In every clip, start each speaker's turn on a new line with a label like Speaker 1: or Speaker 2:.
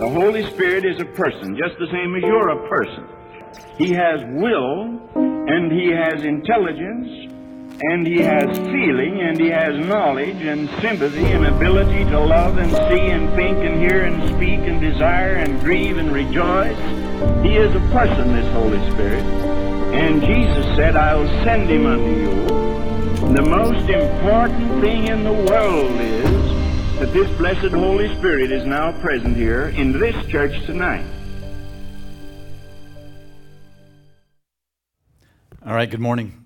Speaker 1: The Holy Spirit is a person, just the same as you're a person. He has will, and he has intelligence, and he has feeling, and he has knowledge, and sympathy, and ability to love, and see, and think, and hear, and speak, and desire, and grieve, and rejoice. He is a person, this Holy Spirit. And Jesus said, I'll send him unto you. The most important thing in the world is that this blessed Holy Spirit is now present here in this church tonight.
Speaker 2: All right, good morning.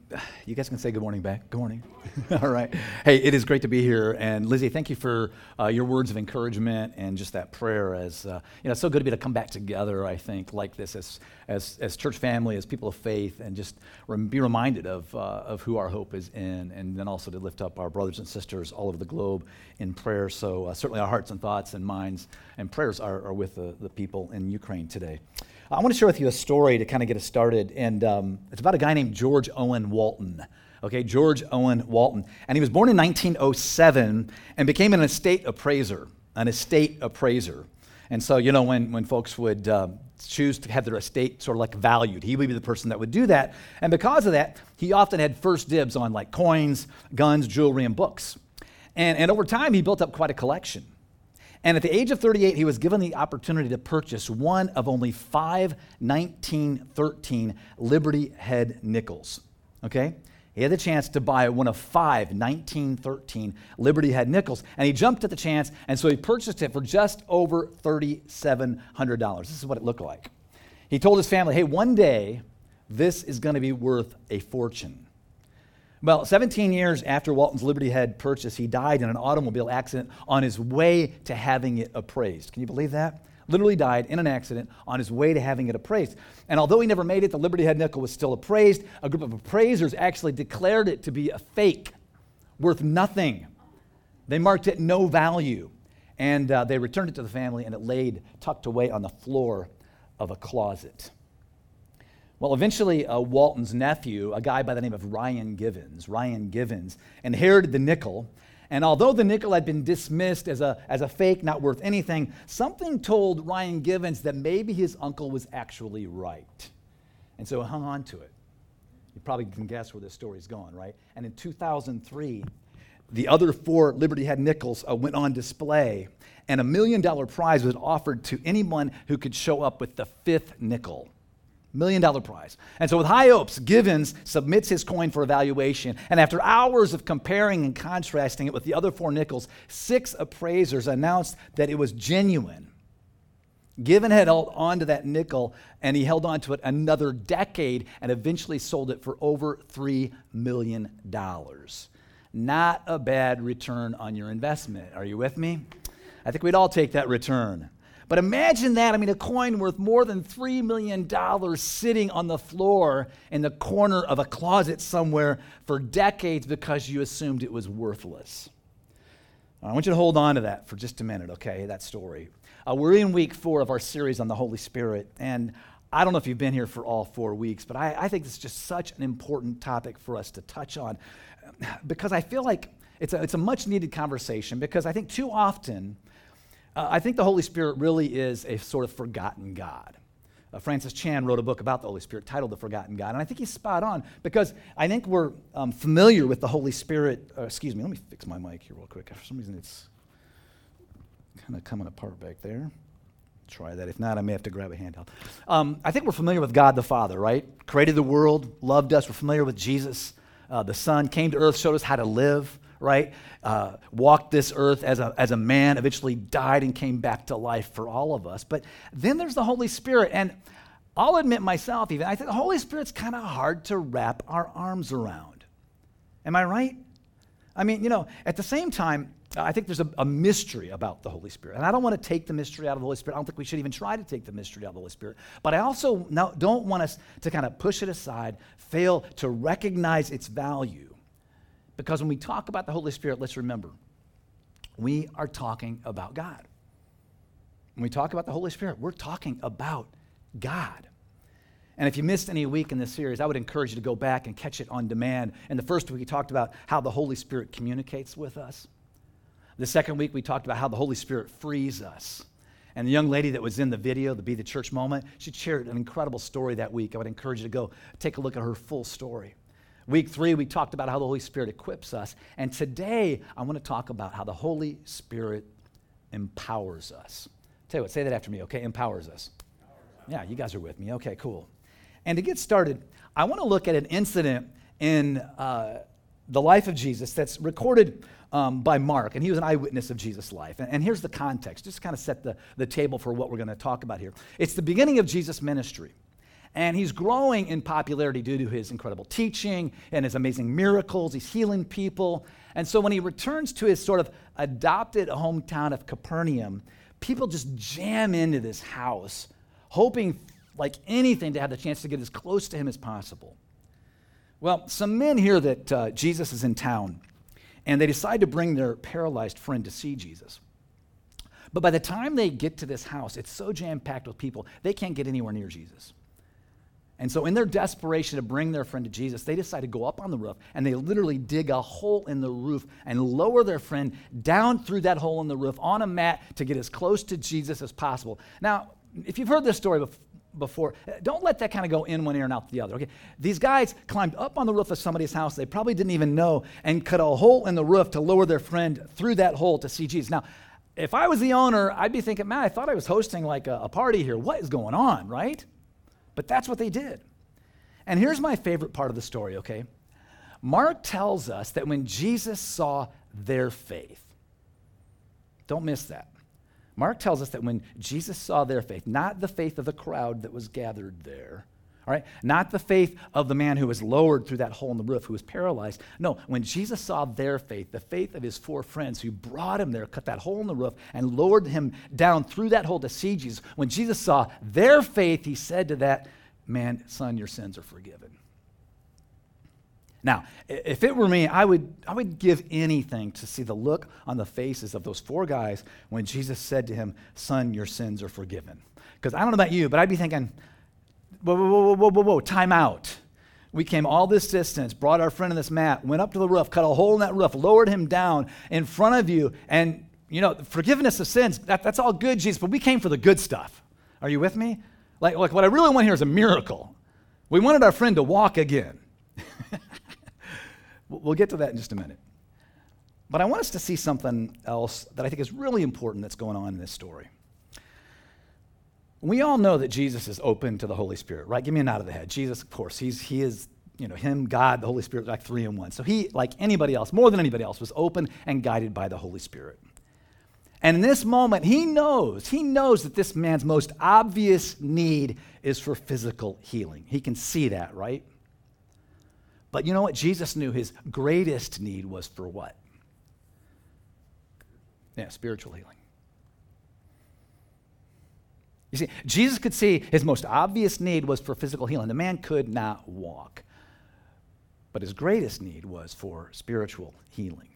Speaker 2: You guys can say good morning back. Good morning. All right. Hey, it is great to be here. And Lizzie, thank you for uh, your words of encouragement and just that prayer. As uh, you know, it's so good to be able to come back together. I think like this as as as church family, as people of faith, and just rem- be reminded of uh, of who our hope is in, and then also to lift up our brothers and sisters all over the globe in prayer. So uh, certainly our hearts and thoughts and minds and prayers are, are with the, the people in Ukraine today. I want to share with you a story to kind of get us started, and um, it's about a guy named George Owen Walton. Okay, George Owen Walton. And he was born in 1907 and became an estate appraiser, an estate appraiser. And so, you know, when, when folks would uh, choose to have their estate sort of like valued, he would be the person that would do that. And because of that, he often had first dibs on like coins, guns, jewelry, and books. And, and over time, he built up quite a collection. And at the age of 38, he was given the opportunity to purchase one of only five 1913 Liberty Head nickels. Okay? He had the chance to buy one of five 1913 Liberty Head nickels, and he jumped at the chance, and so he purchased it for just over $3,700. This is what it looked like. He told his family, hey, one day this is going to be worth a fortune. Well, 17 years after Walton's Liberty Head purchase, he died in an automobile accident on his way to having it appraised. Can you believe that? Literally died in an accident on his way to having it appraised. And although he never made it, the Liberty Head nickel was still appraised. A group of appraisers actually declared it to be a fake, worth nothing. They marked it no value. And uh, they returned it to the family, and it laid tucked away on the floor of a closet. Well, eventually, uh, Walton's nephew, a guy by the name of Ryan Givens, Ryan Givens, inherited the nickel. And although the nickel had been dismissed as a, as a fake, not worth anything, something told Ryan Givens that maybe his uncle was actually right. And so he hung on to it. You probably can guess where this story's going, right? And in 2003, the other four Liberty Head nickels uh, went on display, and a million dollar prize was offered to anyone who could show up with the fifth nickel. Million dollar prize. And so, with high hopes, Givens submits his coin for evaluation. And after hours of comparing and contrasting it with the other four nickels, six appraisers announced that it was genuine. Given had held on to that nickel and he held on to it another decade and eventually sold it for over $3 million. Not a bad return on your investment. Are you with me? I think we'd all take that return. But imagine that. I mean, a coin worth more than $3 million sitting on the floor in the corner of a closet somewhere for decades because you assumed it was worthless. I want you to hold on to that for just a minute, okay? That story. Uh, we're in week four of our series on the Holy Spirit. And I don't know if you've been here for all four weeks, but I, I think is just such an important topic for us to touch on because I feel like it's a, it's a much needed conversation because I think too often, uh, I think the Holy Spirit really is a sort of forgotten God. Uh, Francis Chan wrote a book about the Holy Spirit titled The Forgotten God, and I think he's spot on because I think we're um, familiar with the Holy Spirit. Uh, excuse me, let me fix my mic here real quick. For some reason, it's kind of coming apart back there. Try that. If not, I may have to grab a handheld. Um, I think we're familiar with God the Father, right? Created the world, loved us. We're familiar with Jesus, uh, the Son, came to earth, showed us how to live right? Uh, walked this earth as a, as a man, eventually died and came back to life for all of us. But then there's the Holy Spirit. And I'll admit myself, even, I think the Holy Spirit's kind of hard to wrap our arms around. Am I right? I mean, you know, at the same time, I think there's a, a, mystery about the Holy Spirit. And I don't want to take the mystery out of the Holy Spirit. I don't think we should even try to take the mystery out of the Holy Spirit. But I also don't want us to kind of push it aside, fail to recognize its value because when we talk about the Holy Spirit, let's remember, we are talking about God. When we talk about the Holy Spirit, we're talking about God. And if you missed any week in this series, I would encourage you to go back and catch it on demand. In the first week, we talked about how the Holy Spirit communicates with us. The second week, we talked about how the Holy Spirit frees us. And the young lady that was in the video, the Be the Church moment, she shared an incredible story that week. I would encourage you to go take a look at her full story. Week three, we talked about how the Holy Spirit equips us. And today, I want to talk about how the Holy Spirit empowers us. Tell you what, say that after me, okay? Empowers us. Yeah, you guys are with me. Okay, cool. And to get started, I want to look at an incident in uh, the life of Jesus that's recorded um, by Mark, and he was an eyewitness of Jesus' life. And, and here's the context, just kind of set the, the table for what we're going to talk about here. It's the beginning of Jesus' ministry. And he's growing in popularity due to his incredible teaching and his amazing miracles. He's healing people. And so when he returns to his sort of adopted hometown of Capernaum, people just jam into this house, hoping like anything to have the chance to get as close to him as possible. Well, some men hear that uh, Jesus is in town, and they decide to bring their paralyzed friend to see Jesus. But by the time they get to this house, it's so jam packed with people, they can't get anywhere near Jesus. And so, in their desperation to bring their friend to Jesus, they decide to go up on the roof and they literally dig a hole in the roof and lower their friend down through that hole in the roof on a mat to get as close to Jesus as possible. Now, if you've heard this story before, eh, don't let that kind of go in one ear and out the other. Okay, these guys climbed up on the roof of somebody's house they probably didn't even know and cut a hole in the roof to lower their friend through that hole to see Jesus. Now, if I was the owner, I'd be thinking, man, I thought I was hosting like a, a party here. What is going on, right? But that's what they did. And here's my favorite part of the story, okay? Mark tells us that when Jesus saw their faith, don't miss that. Mark tells us that when Jesus saw their faith, not the faith of the crowd that was gathered there, all right, not the faith of the man who was lowered through that hole in the roof, who was paralyzed. No, when Jesus saw their faith, the faith of his four friends who brought him there, cut that hole in the roof, and lowered him down through that hole to see Jesus, when Jesus saw their faith, he said to that man, Son, your sins are forgiven. Now, if it were me, I would, I would give anything to see the look on the faces of those four guys when Jesus said to him, Son, your sins are forgiven. Because I don't know about you, but I'd be thinking, whoa, whoa, whoa, whoa, whoa, time out. We came all this distance, brought our friend in this mat, went up to the roof, cut a hole in that roof, lowered him down in front of you. And, you know, forgiveness of sins, that, that's all good, Jesus, but we came for the good stuff. Are you with me? Like, like what I really want here is a miracle. We wanted our friend to walk again. we'll get to that in just a minute. But I want us to see something else that I think is really important that's going on in this story. We all know that Jesus is open to the Holy Spirit, right? Give me a nod of the head. Jesus, of course, he's, he is, you know, him, God, the Holy Spirit, like three in one. So he, like anybody else, more than anybody else, was open and guided by the Holy Spirit. And in this moment, he knows, he knows that this man's most obvious need is for physical healing. He can see that, right? But you know what? Jesus knew his greatest need was for what? Yeah, spiritual healing. You see, Jesus could see his most obvious need was for physical healing. The man could not walk. But his greatest need was for spiritual healing.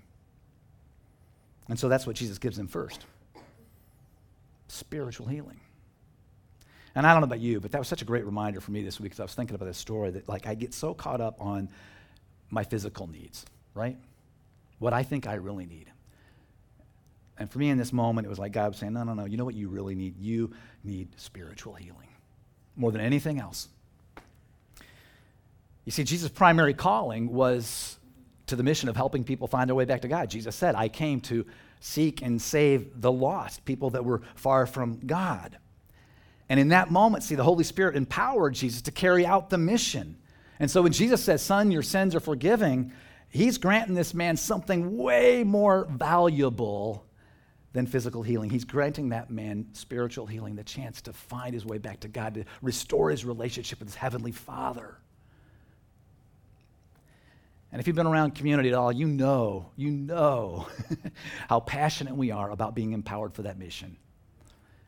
Speaker 2: And so that's what Jesus gives him first spiritual healing. And I don't know about you, but that was such a great reminder for me this week because I was thinking about this story that, like, I get so caught up on my physical needs, right? What I think I really need. And for me in this moment, it was like God was saying, no, no, no, you know what you really need? You need spiritual healing more than anything else. You see, Jesus' primary calling was to the mission of helping people find their way back to God. Jesus said, I came to seek and save the lost, people that were far from God. And in that moment, see, the Holy Spirit empowered Jesus to carry out the mission. And so when Jesus says, Son, your sins are forgiving, he's granting this man something way more valuable than physical healing. He's granting that man spiritual healing, the chance to find his way back to God, to restore his relationship with his heavenly Father. And if you've been around community at all, you know, you know how passionate we are about being empowered for that mission.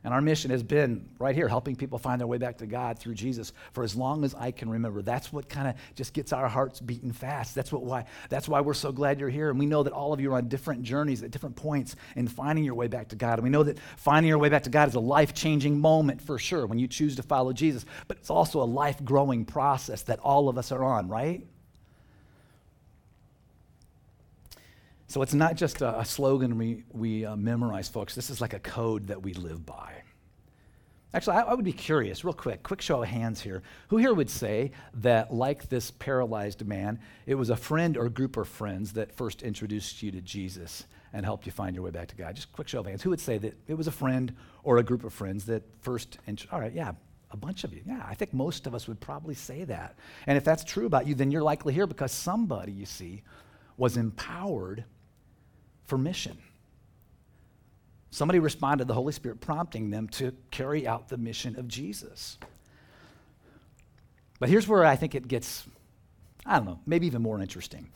Speaker 2: And our mission has been right here, helping people find their way back to God through Jesus for as long as I can remember. That's what kind of just gets our hearts beating fast. That's, what, why, that's why we're so glad you're here. And we know that all of you are on different journeys at different points in finding your way back to God. And we know that finding your way back to God is a life changing moment for sure when you choose to follow Jesus. But it's also a life growing process that all of us are on, right? So it's not just a, a slogan we, we uh, memorize, folks. This is like a code that we live by. Actually, I, I, would be curious, real quick, quick show of hands here. Who here would say that, like this paralyzed man, it was a friend or group of friends that first introduced you to Jesus and helped you find your way back to God? Just quick show of hands. Who would say that it was a friend or a group of friends that first, int- all right, yeah, a bunch of you. Yeah, I think most of us would probably say that. And if that's true about you, then you're likely here because somebody, you see, was empowered for mission. Somebody responded the Holy Spirit prompting them to carry out the mission of Jesus. But here's where I think it gets, I don't know, maybe even more interesting.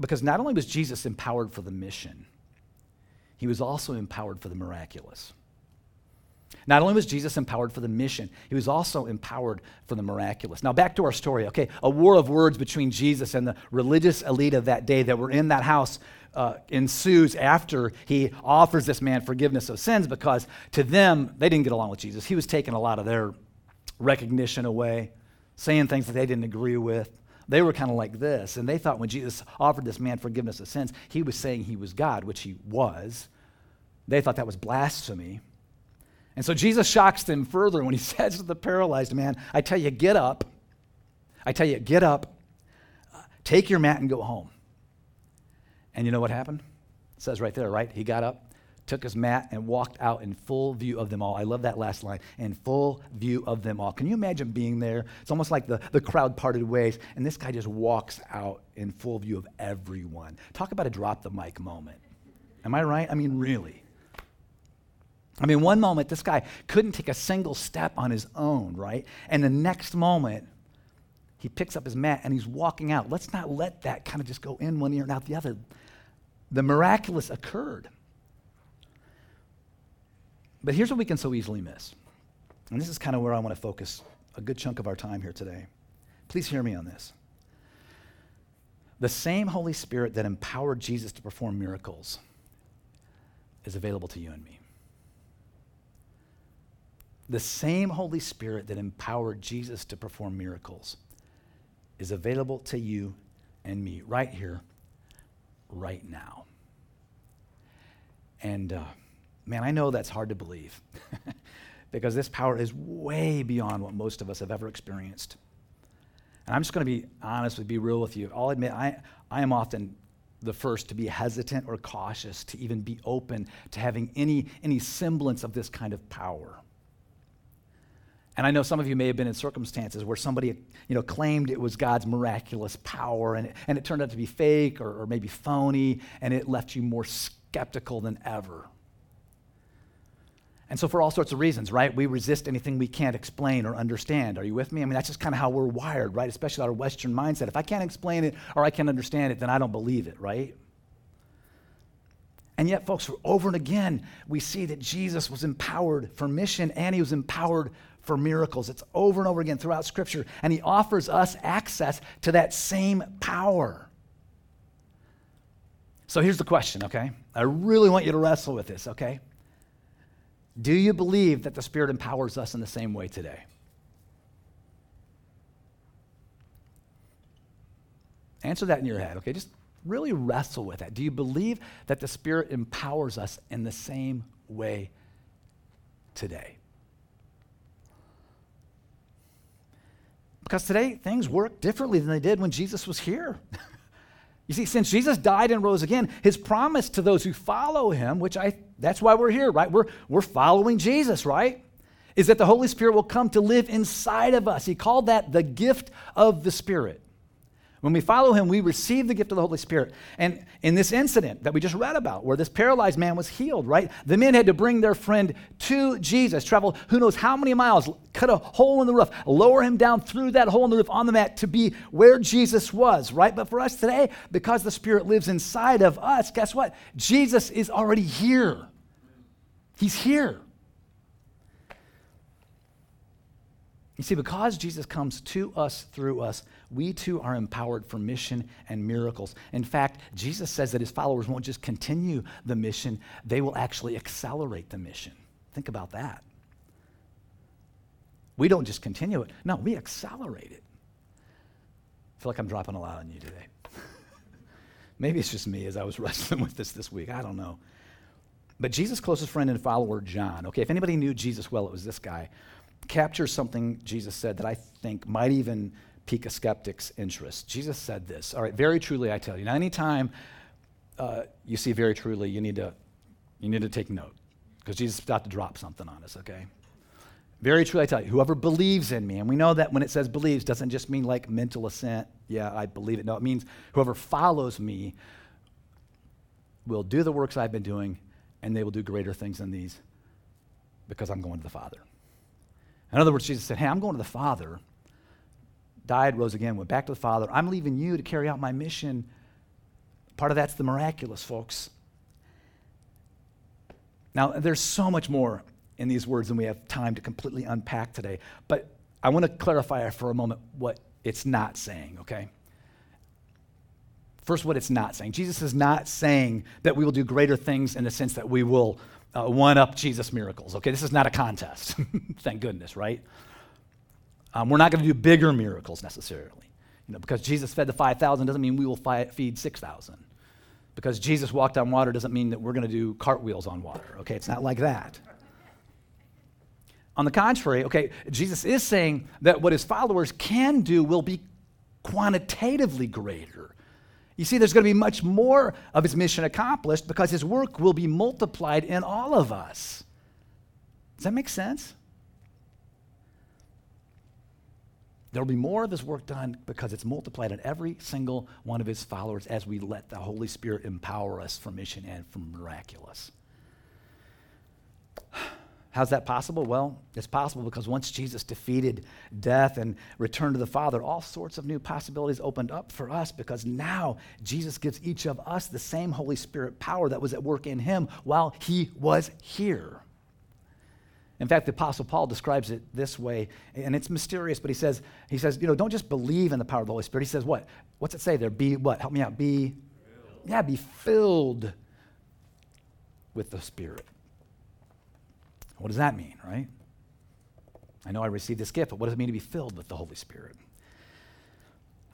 Speaker 2: Because not only was Jesus empowered for the mission, he was also empowered for the miraculous. Not only was Jesus empowered for the mission, he was also empowered for the miraculous. Now, back to our story, okay? A war of words between Jesus and the religious elite of that day that were in that house uh, ensues after he offers this man forgiveness of sins because to them, they didn't get along with Jesus. He was taking a lot of their recognition away, saying things that they didn't agree with. They were kind of like this, and they thought when Jesus offered this man forgiveness of sins, he was saying he was God, which he was. They thought that was blasphemy. And so Jesus shocks them further when he says to the paralyzed man, I tell you, get up. I tell you, get up, uh, take your mat, and go home. And you know what happened? It says right there, right? He got up, took his mat, and walked out in full view of them all. I love that last line in full view of them all. Can you imagine being there? It's almost like the, the crowd parted ways, and this guy just walks out in full view of everyone. Talk about a drop the mic moment. Am I right? I mean, really. I mean, one moment, this guy couldn't take a single step on his own, right? And the next moment, he picks up his mat and he's walking out. Let's not let that kind of just go in one ear and out the other. The miraculous occurred. But here's what we can so easily miss. And this is kind of where I want to focus a good chunk of our time here today. Please hear me on this. The same Holy Spirit that empowered Jesus to perform miracles is available to you and me. The same Holy Spirit that empowered Jesus to perform miracles is available to you and me right here, right now. And uh, man, I know that's hard to believe because this power is way beyond what most of us have ever experienced. And I'm just going to be honest with, be real with you. I'll admit, I, I am often the first to be hesitant or cautious to even be open to having any, any semblance of this kind of power. And I know some of you may have been in circumstances where somebody you know, claimed it was God's miraculous power and it, and it turned out to be fake or, or maybe phony, and it left you more skeptical than ever. And so, for all sorts of reasons, right, we resist anything we can't explain or understand. Are you with me? I mean, that's just kind of how we're wired, right? Especially our Western mindset. If I can't explain it or I can't understand it, then I don't believe it, right? And yet, folks, over and again, we see that Jesus was empowered for mission and he was empowered for miracles. It's over and over again throughout Scripture. And He offers us access to that same power. So here's the question, okay? I really want you to wrestle with this, okay? Do you believe that the Spirit empowers us in the same way today? Answer that in your head, okay? Just really wrestle with that. Do you believe that the Spirit empowers us in the same way today? Because today, things work differently than they did when Jesus was here. you see, since Jesus died and rose again, his promise to those who follow him, which I, that's why we're here, right? We're, we're following Jesus, right? Is that the Holy Spirit will come to live inside of us. He called that the gift of the Spirit. When we follow him, we receive the gift of the Holy Spirit. And in this incident that we just read about, where this paralyzed man was healed, right? The men had to bring their friend to Jesus, travel who knows how many miles, cut a hole in the roof, lower him down through that hole in the roof on the mat to be where Jesus was, right? But for us today, because the Spirit lives inside of us, guess what? Jesus is already here. He's here. You see, because Jesus comes to us through us, we too are empowered for mission and miracles. In fact, Jesus says that his followers won't just continue the mission, they will actually accelerate the mission. Think about that. We don't just continue it, no, we accelerate it. I feel like I'm dropping a lot on you today. Maybe it's just me as I was wrestling with this this week. I don't know. But Jesus' closest friend and follower, John, okay, if anybody knew Jesus well, it was this guy, captures something Jesus said that I think might even pique a skeptic's interest. Jesus said this, all right, very truly I tell you. Now, anytime uh, you see very truly, you need to, you need to take note because Jesus is about to drop something on us, okay? Very truly I tell you, whoever believes in me, and we know that when it says believes, doesn't just mean like mental assent, yeah, I believe it. No, it means whoever follows me will do the works I've been doing, and they will do greater things than these because I'm going to the Father. In other words, Jesus said, Hey, I'm going to the Father. Died, rose again, went back to the Father. I'm leaving you to carry out my mission. Part of that's the miraculous, folks. Now, there's so much more in these words than we have time to completely unpack today, but I want to clarify for a moment what it's not saying, okay? First, what it's not saying. Jesus is not saying that we will do greater things in the sense that we will uh, one up Jesus' miracles, okay? This is not a contest, thank goodness, right? Um, we're not going to do bigger miracles necessarily. You know, because Jesus fed the 5,000 doesn't mean we will fi- feed 6,000. Because Jesus walked on water doesn't mean that we're going to do cartwheels on water, okay? It's not like that. On the contrary, okay, Jesus is saying that what his followers can do will be quantitatively greater. You see, there's going to be much more of his mission accomplished because his work will be multiplied in all of us. Does that make sense? There'll be more of this work done because it's multiplied in every single one of his followers as we let the Holy Spirit empower us for mission and for miraculous. How's that possible? Well, it's possible because once Jesus defeated death and returned to the Father, all sorts of new possibilities opened up for us because now Jesus gives each of us the same Holy Spirit power that was at work in him while he was here. In fact, the Apostle Paul describes it this way, and it's mysterious, but he says, he says, you know, don't just believe in the power of the Holy Spirit. He says, what? What's it say there? Be what? Help me out. Be, filled. yeah, be filled with the Spirit. What does that mean, right? I know I received this gift, but what does it mean to be filled with the Holy Spirit?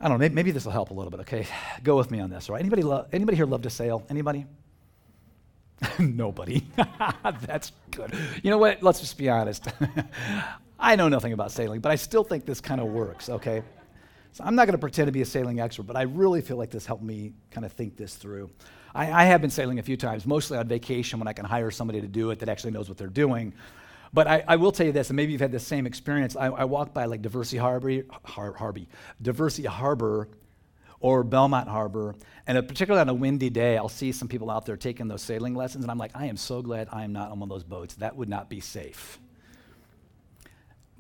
Speaker 2: I don't know. Maybe, this will help a little bit. Okay, go with me on this. All right. Anybody, lo- anybody here love to sail? Anybody? Nobody. That's good. You know what? Let's just be honest. I know nothing about sailing, but I still think this kind of works, okay? So I'm not going to pretend to be a sailing expert, but I really feel like this helped me kind of think this through. I, I, have been sailing a few times, mostly on vacation when I can hire somebody to do it that actually knows what they're doing. But I, I will tell you this, and maybe you've had the same experience. I, I walked by like Diversity Harbor, Har, Harby, Diversey Harbor or Belmont Harbor. And particularly on a windy day, I'll see some people out there taking those sailing lessons, and I'm like, I am so glad I am not on one of those boats. That would not be safe.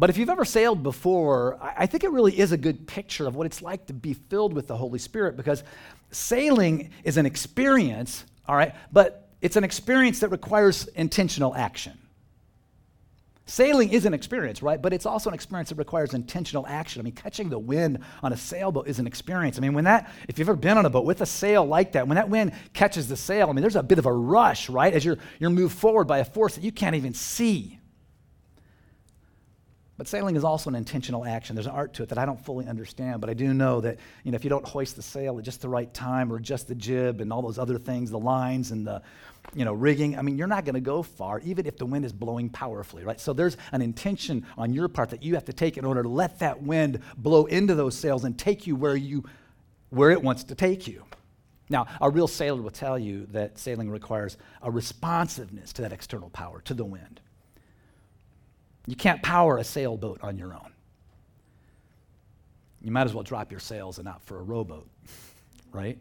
Speaker 2: But if you've ever sailed before, I think it really is a good picture of what it's like to be filled with the Holy Spirit because sailing is an experience, all right, but it's an experience that requires intentional action. Sailing is an experience, right? But it's also an experience that requires intentional action. I mean, catching the wind on a sailboat is an experience. I mean, when that, if you've ever been on a boat with a sail like that, when that wind catches the sail, I mean, there's a bit of a rush, right? As you're, you're moved forward by a force that you can't even see. But sailing is also an intentional action. There's an art to it that I don't fully understand, but I do know that you know, if you don't hoist the sail at just the right time or adjust the jib and all those other things, the lines and the you know, rigging, I mean, you're not going to go far, even if the wind is blowing powerfully, right? So there's an intention on your part that you have to take in order to let that wind blow into those sails and take you where you where it wants to take you. Now, a real sailor will tell you that sailing requires a responsiveness to that external power, to the wind. You can't power a sailboat on your own. You might as well drop your sails and opt for a rowboat, right?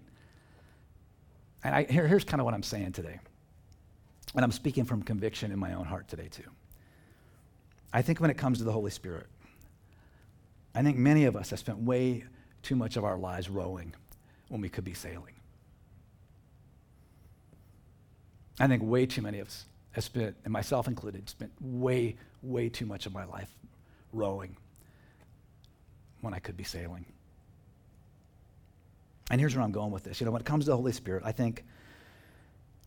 Speaker 2: And I, here, here's kind of what I'm saying today. And I'm speaking from conviction in my own heart today, too. I think when it comes to the Holy Spirit, I think many of us have spent way too much of our lives rowing when we could be sailing. I think way too many of us have spent, and myself included, spent way, way too much of my life rowing when I could be sailing. And here's where I'm going with this. You know, when it comes to the Holy Spirit, I think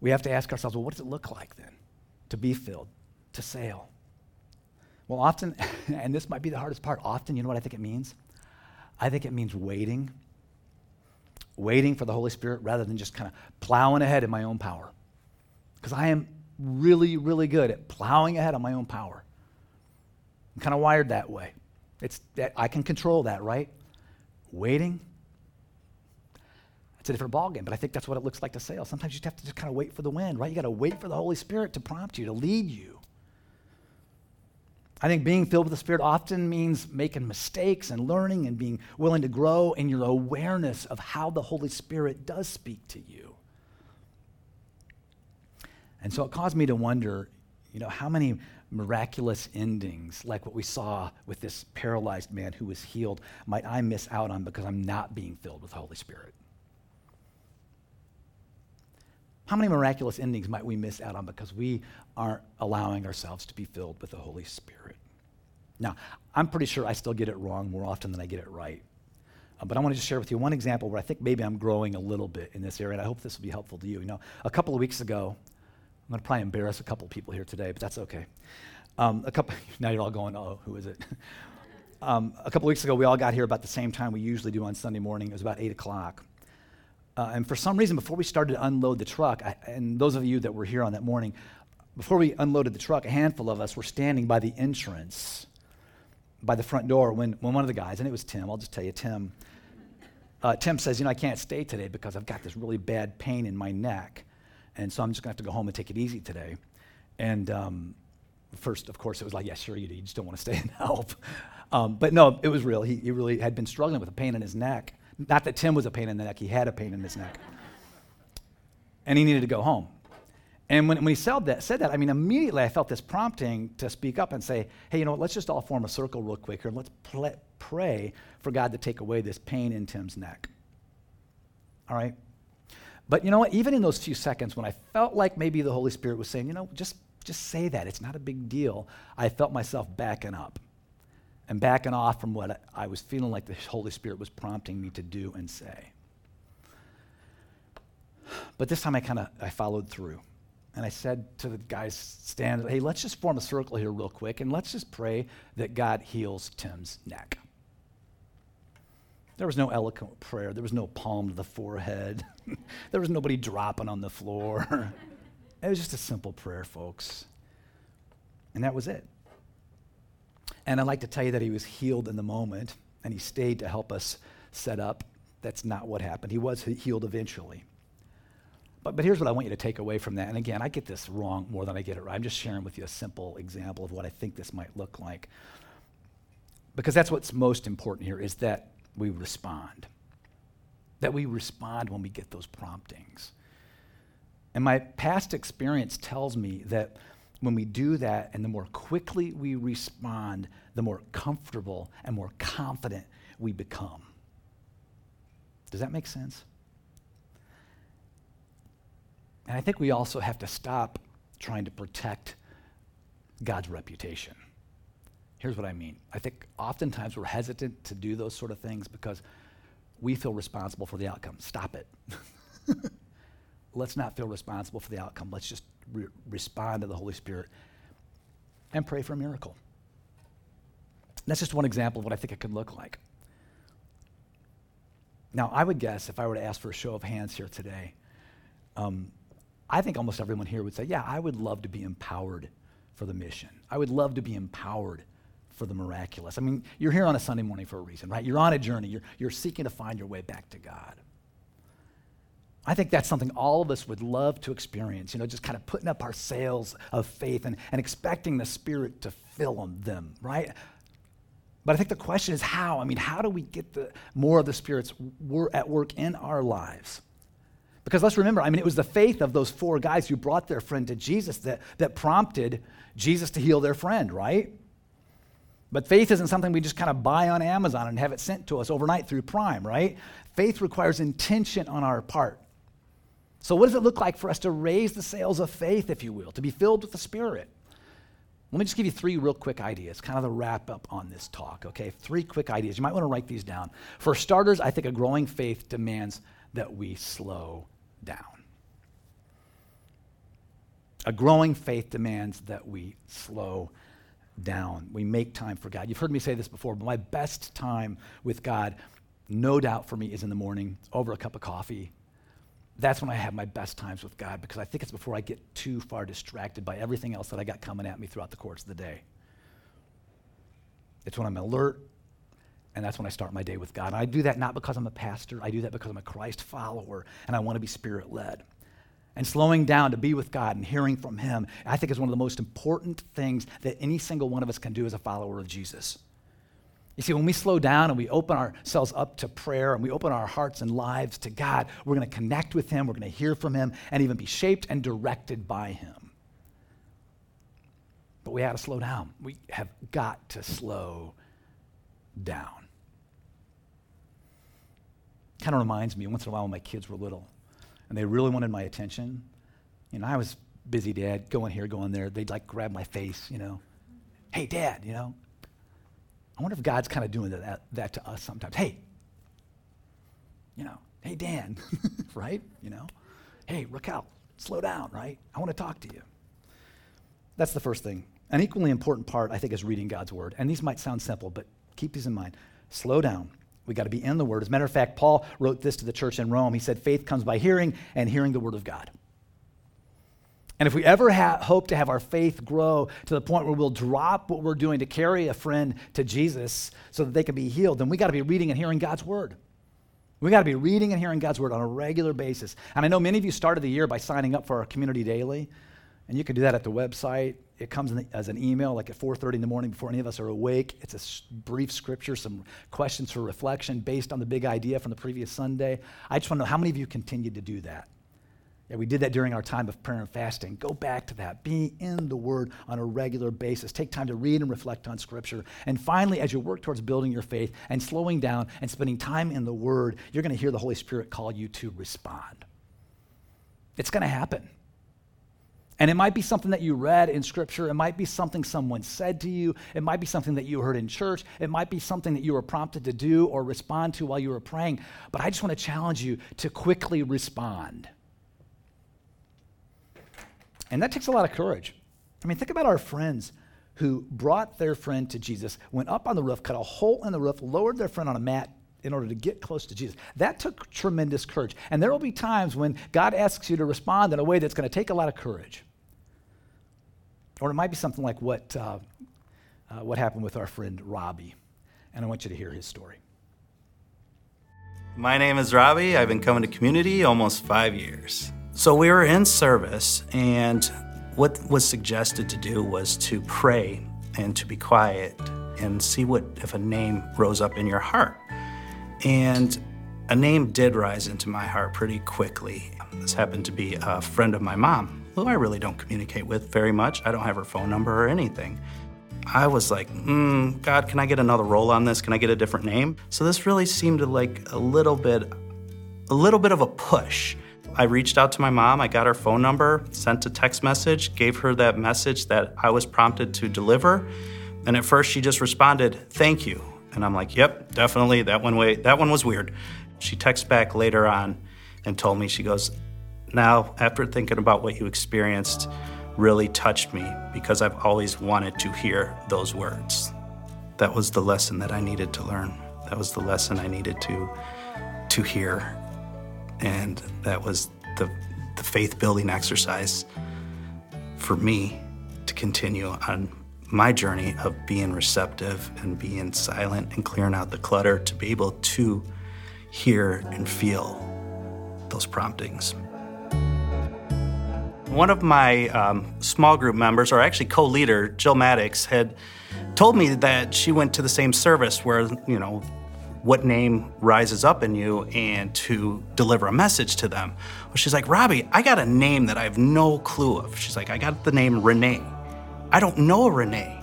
Speaker 2: we have to ask ourselves, well, what does it look like then to be filled, to sail? Well, often, and this might be the hardest part, often, you know what I think it means? I think it means waiting. Waiting for the Holy Spirit rather than just kind of plowing ahead in my own power. Because I am really, really good at plowing ahead on my own power. I'm kind of wired that way. It's that I can control that, right? Waiting, it's a different ballgame, but I think that's what it looks like to sail. Sometimes you have to just kind of wait for the wind, right? You got to wait for the Holy Spirit to prompt you, to lead you. I think being filled with the Spirit often means making mistakes and learning and being willing to grow in your awareness of how the Holy Spirit does speak to you. And so it caused me to wonder, you know, how many miraculous endings, like what we saw with this paralyzed man who was healed, might I miss out on because I'm not being filled with the Holy Spirit? How many miraculous endings might we miss out on because we aren't allowing ourselves to be filled with the Holy Spirit? Now, I'm pretty sure I still get it wrong more often than I get it right. Uh, but I want to just share with you one example where I think maybe I'm growing a little bit in this area, and I hope this will be helpful to you. You know, a couple of weeks ago, I'm going to probably embarrass a couple people here today, but that's okay. Um, a couple, now you're all going, oh, who is it? um, a couple weeks ago, we all got here about the same time we usually do on Sunday morning. It was about 8 o'clock. Uh, and for some reason, before we started to unload the truck, I, and those of you that were here on that morning, before we unloaded the truck, a handful of us were standing by the entrance, by the front door, when, when one of the guys, and it was Tim, I'll just tell you, Tim, uh, Tim says, You know, I can't stay today because I've got this really bad pain in my neck. And so I'm just going to have to go home and take it easy today. And um, first, of course, it was like, Yeah, sure you do. You just don't want to stay and help. Um, but no, it was real. He, he really had been struggling with a pain in his neck. Not that Tim was a pain in the neck, he had a pain in his neck. And he needed to go home. And when, when he said that, said that, I mean, immediately I felt this prompting to speak up and say, hey, you know what, let's just all form a circle real quick here and let's pl- pray for God to take away this pain in Tim's neck. All right? But you know what, even in those few seconds when I felt like maybe the Holy Spirit was saying, you know, just, just say that, it's not a big deal, I felt myself backing up and backing off from what I was feeling like the Holy Spirit was prompting me to do and say. But this time I kind of I followed through. And I said to the guys stand, hey, let's just form a circle here real quick and let's just pray that God heals Tim's neck. There was no eloquent prayer. There was no palm to the forehead. there was nobody dropping on the floor. it was just a simple prayer, folks. And that was it. And I'd like to tell you that he was healed in the moment and he stayed to help us set up. That's not what happened. He was healed eventually. But, but here's what I want you to take away from that. And again, I get this wrong more than I get it right. I'm just sharing with you a simple example of what I think this might look like. Because that's what's most important here is that we respond. That we respond when we get those promptings. And my past experience tells me that when we do that and the more quickly we respond, the more comfortable and more confident we become. Does that make sense? And I think we also have to stop trying to protect God's reputation. Here's what I mean. I think oftentimes we're hesitant to do those sort of things because we feel responsible for the outcome. Stop it. Let's not feel responsible for the outcome. Let's just re- respond to the Holy Spirit and pray for a miracle. That's just one example of what I think it could look like. Now, I would guess if I were to ask for a show of hands here today, um, I think almost everyone here would say, Yeah, I would love to be empowered for the mission. I would love to be empowered for the miraculous. I mean, you're here on a Sunday morning for a reason, right? You're on a journey, you're, you're seeking to find your way back to God. I think that's something all of us would love to experience, you know, just kind of putting up our sails of faith and, and expecting the Spirit to fill them, right? But I think the question is how? I mean, how do we get the, more of the Spirit's wor- at work in our lives? Because let's remember, I mean, it was the faith of those four guys who brought their friend to Jesus that, that prompted Jesus to heal their friend, right? But faith isn't something we just kind of buy on Amazon and have it sent to us overnight through Prime, right? Faith requires intention on our part. So, what does it look like for us to raise the sails of faith, if you will, to be filled with the Spirit? Let me just give you three real quick ideas, kind of the wrap up on this talk, okay? Three quick ideas. You might want to write these down. For starters, I think a growing faith demands that we slow down. A growing faith demands that we slow down. We make time for God. You've heard me say this before, but my best time with God, no doubt for me, is in the morning over a cup of coffee that's when I have my best times with God because I think it's before I get too far distracted by everything else that I got coming at me throughout the course of the day. It's when I'm alert, and that's when I start my day with God. And I do that not because I'm a pastor, I do that because I'm a Christ follower and I want to be spirit led. And slowing down to be with God and hearing from Him, I think is one of the most important things that any single one of us can do as a follower of Jesus. You see, when we slow down and we open ourselves up to prayer and we open our hearts and lives to God, we're going to connect with Him, we're going to hear from Him, and even be shaped and directed by Him. But we have to slow down. We have got to slow down. Kind of reminds me once in a while when my kids were little and they really wanted my attention. You know, I was busy, Dad, going here, going there. They'd like grab my face, you know. Hey, Dad, you know. I wonder if God's kind of doing that, that to us sometimes. Hey, you know, hey, Dan, right? You know, hey, Raquel, slow down, right? I want to talk to you. That's the first thing. An equally important part, I think, is reading God's word. And these might sound simple, but keep these in mind. Slow down. We got to be in the word. As a matter of fact, Paul wrote this to the church in Rome. He said, faith comes by hearing, and hearing the word of God. And if we ever ha- hope to have our faith grow to the point where we'll drop what we're doing to carry a friend to Jesus so that they can be healed, then we got to be reading and hearing God's word. We got to be reading and hearing God's word on a regular basis. And I know many of you started the year by signing up for our community daily, and you can do that at the website. It comes the, as an email, like at 4:30 in the morning before any of us are awake. It's a s- brief scripture, some questions for reflection based on the big idea from the previous Sunday. I just want to know how many of you continued to do that. Yeah, we did that during our time of prayer and fasting. Go back to that. Be in the Word on a regular basis. Take time to read and reflect on Scripture. And finally, as you work towards building your faith and slowing down and spending time in the Word, you're going to hear the Holy Spirit call you to respond. It's going to happen. And it might be something that you read in Scripture. It might be something someone said to you. It might be something that you heard in church. It might be something that you were prompted to do or respond to while you were praying. But I just want to challenge you to quickly respond. And that takes a lot of courage. I mean, think about our friends who brought their friend to Jesus, went up on the roof, cut a hole in the roof, lowered their friend on a mat in order to get close to Jesus. That took tremendous courage. And there will be times when God asks you to respond in a way that's going to take a lot of courage. Or it might be something like what, uh, uh, what happened with our friend Robbie. And I want you to hear his story.
Speaker 3: My name is Robbie. I've been coming to community almost five years. So we were in service, and what was suggested to do was to pray and to be quiet and see what if a name rose up in your heart. And a name did rise into my heart pretty quickly. This happened to be a friend of my mom, who I really don't communicate with very much. I don't have her phone number or anything. I was like, mm, God, can I get another roll on this? Can I get a different name? So this really seemed like a little bit, a little bit of a push. I reached out to my mom, I got her phone number, sent a text message, gave her that message that I was prompted to deliver. And at first she just responded, thank you. And I'm like, yep, definitely, that one way, that one was weird. She texts back later on and told me, she goes, now, after thinking about what you experienced, really touched me because I've always wanted to hear those words. That was the lesson that I needed to learn. That was the lesson I needed to to hear. And that was the, the faith building exercise for me to continue on my journey of being receptive and being silent and clearing out the clutter to be able to hear and feel those promptings. One of my um, small group members, or actually co leader, Jill Maddox, had told me that she went to the same service where, you know, what name rises up in you and to deliver a message to them. Well, she's like, Robbie, I got a name that I have no clue of. She's like, I got the name Renee. I don't know a Renee.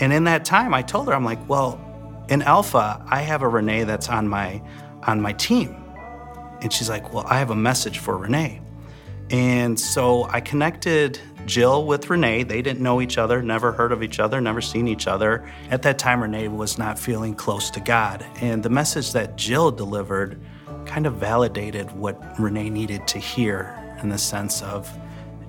Speaker 3: And in that time, I told her, I'm like, well, in Alpha, I have a Renee that's on my on my team. And she's like, well, I have a message for Renee. And so I connected Jill with Renee. They didn't know each other, never heard of each other, never seen each other. At that time, Renee was not feeling close to God. And the message that Jill delivered kind of validated what Renee needed to hear in the sense of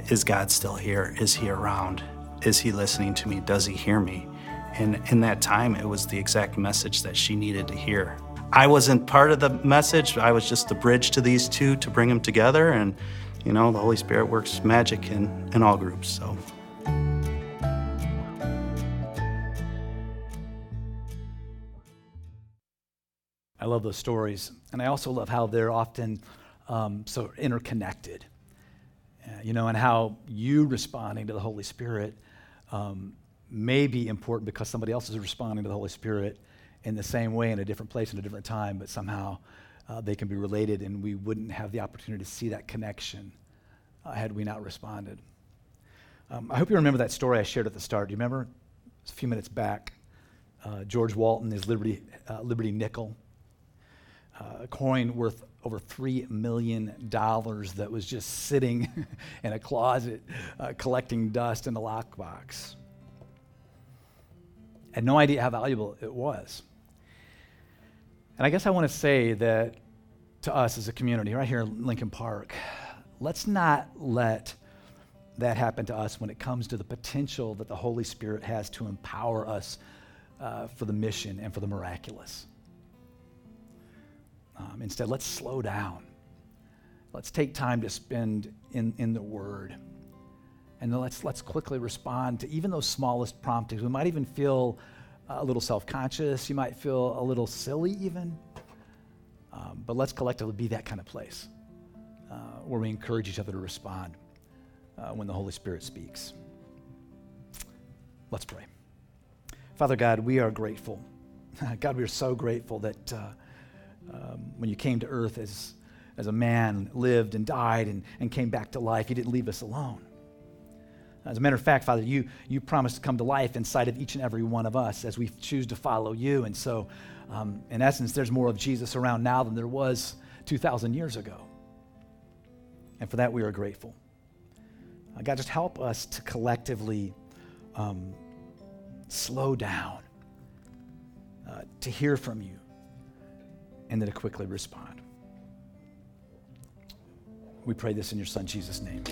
Speaker 3: is God still here? Is he around? Is he listening to me? Does he hear me? And in that time, it was the exact message that she needed to hear. I wasn't part of the message. I was just the bridge to these two to bring them together. And, you know, the Holy Spirit works magic in, in all groups. So.
Speaker 2: I love those stories. And I also love how they're often um, so interconnected. Uh, you know, and how you responding to the Holy Spirit um, may be important because somebody else is responding to the Holy Spirit in the same way in a different place in a different time, but somehow uh, they can be related, and we wouldn't have the opportunity to see that connection uh, had we not responded. Um, I hope you remember that story I shared at the start. Do you remember? a few minutes back. Uh, George Walton, his Liberty, uh, Liberty nickel, uh, a coin worth over $3 million that was just sitting in a closet uh, collecting dust in a lockbox. Had no idea how valuable it was. And I guess I want to say that to us as a community, right here in Lincoln Park, let's not let that happen to us when it comes to the potential that the Holy Spirit has to empower us uh, for the mission and for the miraculous. Um, instead, let's slow down. Let's take time to spend in, in the Word. And then let's, let's quickly respond to even those smallest promptings. We might even feel a little self conscious. You might feel a little silly, even. Um, but let's collectively be that kind of place uh, where we encourage each other to respond uh, when the Holy Spirit speaks. Let's pray. Father God, we are grateful. God, we are so grateful that. Uh, um, when you came to earth as, as a man, lived and died and, and came back to life. You didn't leave us alone. As a matter of fact, Father, you, you promised to come to life inside of each and every one of us as we choose to follow you. And so, um, in essence, there's more of Jesus around now than there was 2,000 years ago. And for that, we are grateful. Uh, God, just help us to collectively um, slow down, uh, to hear from you, and then to quickly respond. We pray this in your Son, Jesus' name.